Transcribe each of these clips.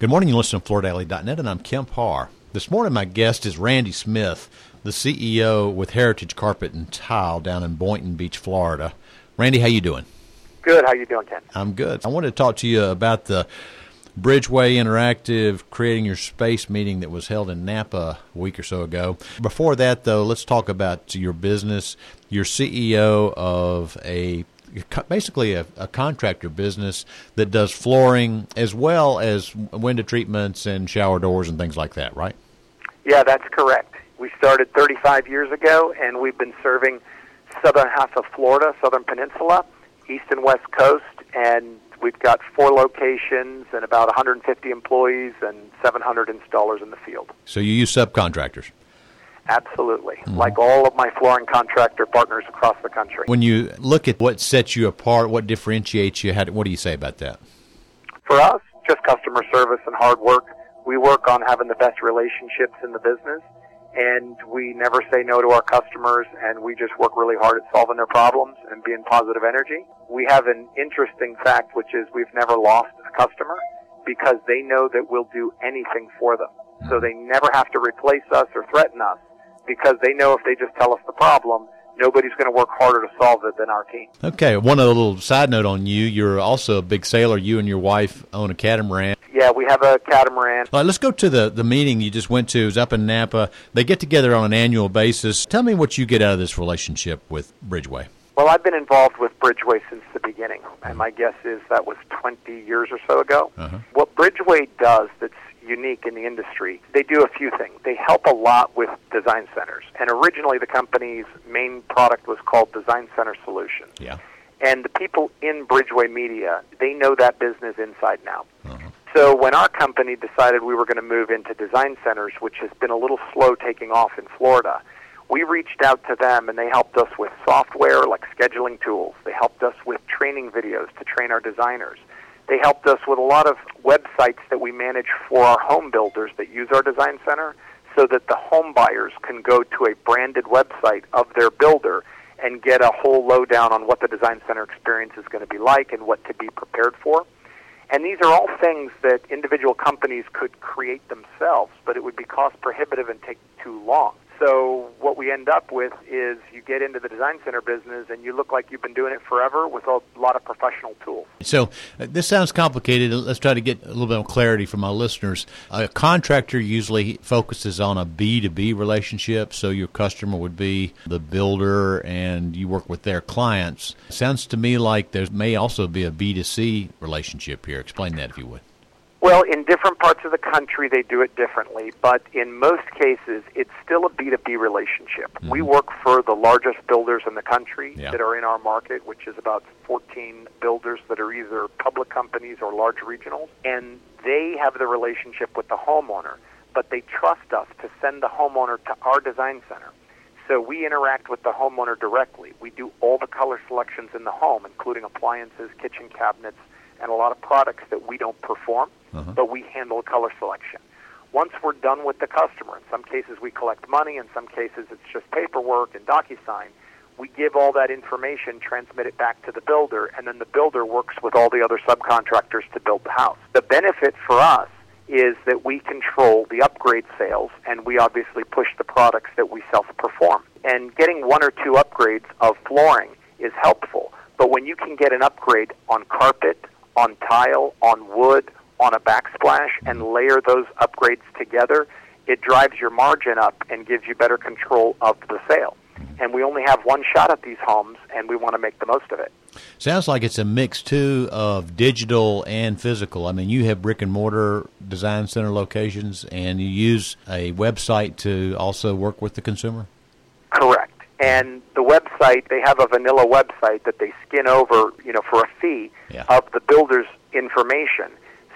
Good morning. You listen to FloorDaily.net, and I'm Kemp Harr. This morning, my guest is Randy Smith, the CEO with Heritage Carpet and Tile down in Boynton Beach, Florida. Randy, how you doing? Good. How you doing, Ken? I'm good. I wanted to talk to you about the Bridgeway Interactive Creating Your Space meeting that was held in Napa a week or so ago. Before that, though, let's talk about your business. You're CEO of a basically a, a, contractor business that does flooring as well as window treatments and shower doors and things like that, right? Yeah, that's correct. We started 35 years ago, and we've been serving southern half of Florida, southern peninsula, east and west coast, and we've got four locations and about 150 employees and 700 installers in the field. So you use subcontractors? Absolutely. Mm-hmm. Like all of my flooring contractor partners across the country. When you look at what sets you apart, what differentiates you, how, what do you say about that? For us, just customer service and hard work. We work on having the best relationships in the business, and we never say no to our customers, and we just work really hard at solving their problems and being positive energy. We have an interesting fact, which is we've never lost a customer because they know that we'll do anything for them. So mm-hmm. they never have to replace us or threaten us because they know if they just tell us the problem, nobody's going to work harder to solve it than our team. Okay, one other little side note on you. You're also a big sailor. You and your wife own a catamaran. Yeah, we have a catamaran. All right, let's go to the, the meeting you just went to. It was up in Napa. They get together on an annual basis. Tell me what you get out of this relationship with Bridgeway. Well, I've been involved with Bridgeway since the beginning, and my guess is that was 20 years or so ago. Uh-huh. What Bridgeway does that's unique in the industry. They do a few things. They help a lot with design centers. And originally, the company's main product was called Design Center Solutions. Yeah. And the people in Bridgeway Media, they know that business inside now. Uh-huh. So when our company decided we were going to move into design centers, which has been a little slow taking off in Florida, we reached out to them and they helped us with software like scheduling tools. They helped us with training videos to train our designers. They helped us with a lot of websites that we manage for our home builders that use our design center so that the home buyers can go to a branded website of their builder and get a whole lowdown on what the design center experience is going to be like and what to be prepared for. And these are all things that individual companies could create themselves, but it would be cost prohibitive and take too long. End up with is you get into the design center business and you look like you've been doing it forever with a lot of professional tools. So uh, this sounds complicated. Let's try to get a little bit of clarity from our listeners. A contractor usually focuses on a B2B relationship, so your customer would be the builder and you work with their clients. Sounds to me like there may also be a B2C relationship here. Explain that if you would. Well, in different parts of the country, they do it differently, but in most cases, it's still a B2B relationship. Mm-hmm. We work for the largest builders in the country yeah. that are in our market, which is about 14 builders that are either public companies or large regionals, and they have the relationship with the homeowner, but they trust us to send the homeowner to our design center. So we interact with the homeowner directly. We do all the color selections in the home, including appliances, kitchen cabinets, and a lot of products that we don't perform, uh-huh. but we handle color selection. Once we're done with the customer, in some cases we collect money, in some cases it's just paperwork and DocuSign. We give all that information, transmit it back to the builder, and then the builder works with all the other subcontractors to build the house. The benefit for us is that we control the upgrade sales and we obviously push the products that we self perform. And getting one or two upgrades of flooring is helpful, but when you can get an upgrade on carpet, on tile, on wood, on a backsplash, and layer those upgrades together, it drives your margin up and gives you better control of the sale. And we only have one shot at these homes, and we want to make the most of it. Sounds like it's a mix too of digital and physical. I mean, you have brick and mortar design center locations, and you use a website to also work with the consumer. Correct. And the website, they have a vanilla website that they skin over, you know, for a fee yeah. of the builder's information.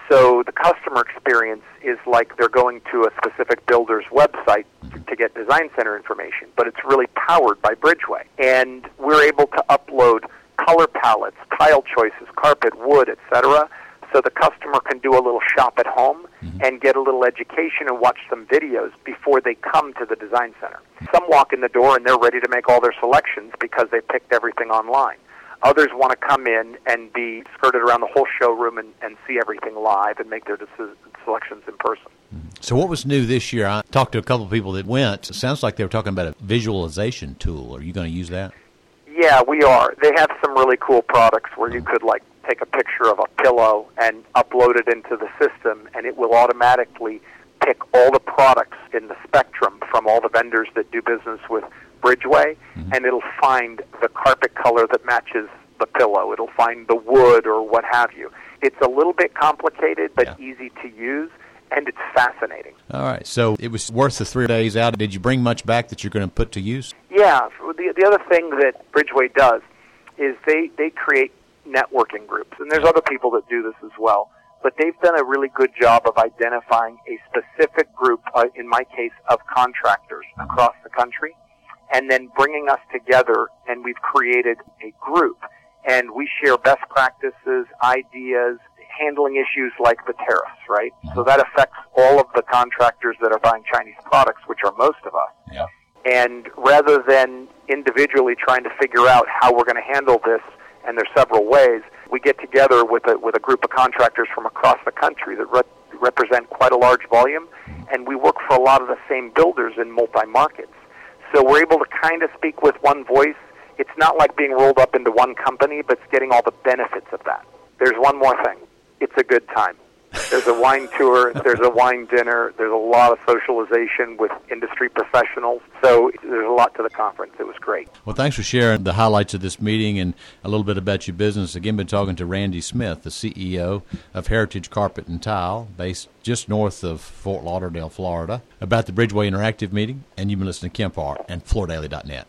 So the customer experience is like they're going to a specific builder's website to get design center information, but it's really powered by Bridgeway. And we're able to upload color palettes, tile choices, carpet, wood, etc so the customer can do a little shop at home mm-hmm. and get a little education and watch some videos before they come to the design center. Some walk in the door and they're ready to make all their selections because they picked everything online. Others want to come in and be skirted around the whole showroom and, and see everything live and make their decisions, selections in person. So, what was new this year? I talked to a couple of people that went. It sounds like they were talking about a visualization tool. Are you going to use that? Yeah, we are. They have some really cool products where you could like take a picture of a pillow and upload it into the system, and it will automatically pick all the products in the spectrum from all the vendors that do business with Bridgeway, mm-hmm. and it'll find the carpet color that matches the pillow. It'll find the wood or what have you. It's a little bit complicated, but yeah. easy to use and it's fascinating. All right. So it was worth the three days out. Did you bring much back that you're going to put to use? Yeah. The, the other thing that Bridgeway does is they, they create networking groups, and there's other people that do this as well. But they've done a really good job of identifying a specific group, uh, in my case, of contractors across the country, and then bringing us together, and we've created a group. And we share best practices, ideas, handling issues like the tariffs, right? So that affects all of the contractors that are buying Chinese products, which are most of us. Yeah. And rather than individually trying to figure out how we're going to handle this, and there's several ways, we get together with a, with a group of contractors from across the country that re- represent quite a large volume, and we work for a lot of the same builders in multi markets. So we're able to kind of speak with one voice. It's not like being rolled up into one company, but it's getting all the benefits of that. There's one more thing it's a good time. There's a wine tour, there's a wine dinner, there's a lot of socialization with industry professionals. So there's a lot to the conference. It was great. Well, thanks for sharing the highlights of this meeting and a little bit about your business. Again, been talking to Randy Smith, the CEO of Heritage Carpet and Tile, based just north of Fort Lauderdale, Florida, about the Bridgeway Interactive meeting. And you've been listening to Kemp Harr and FloorDaily.net.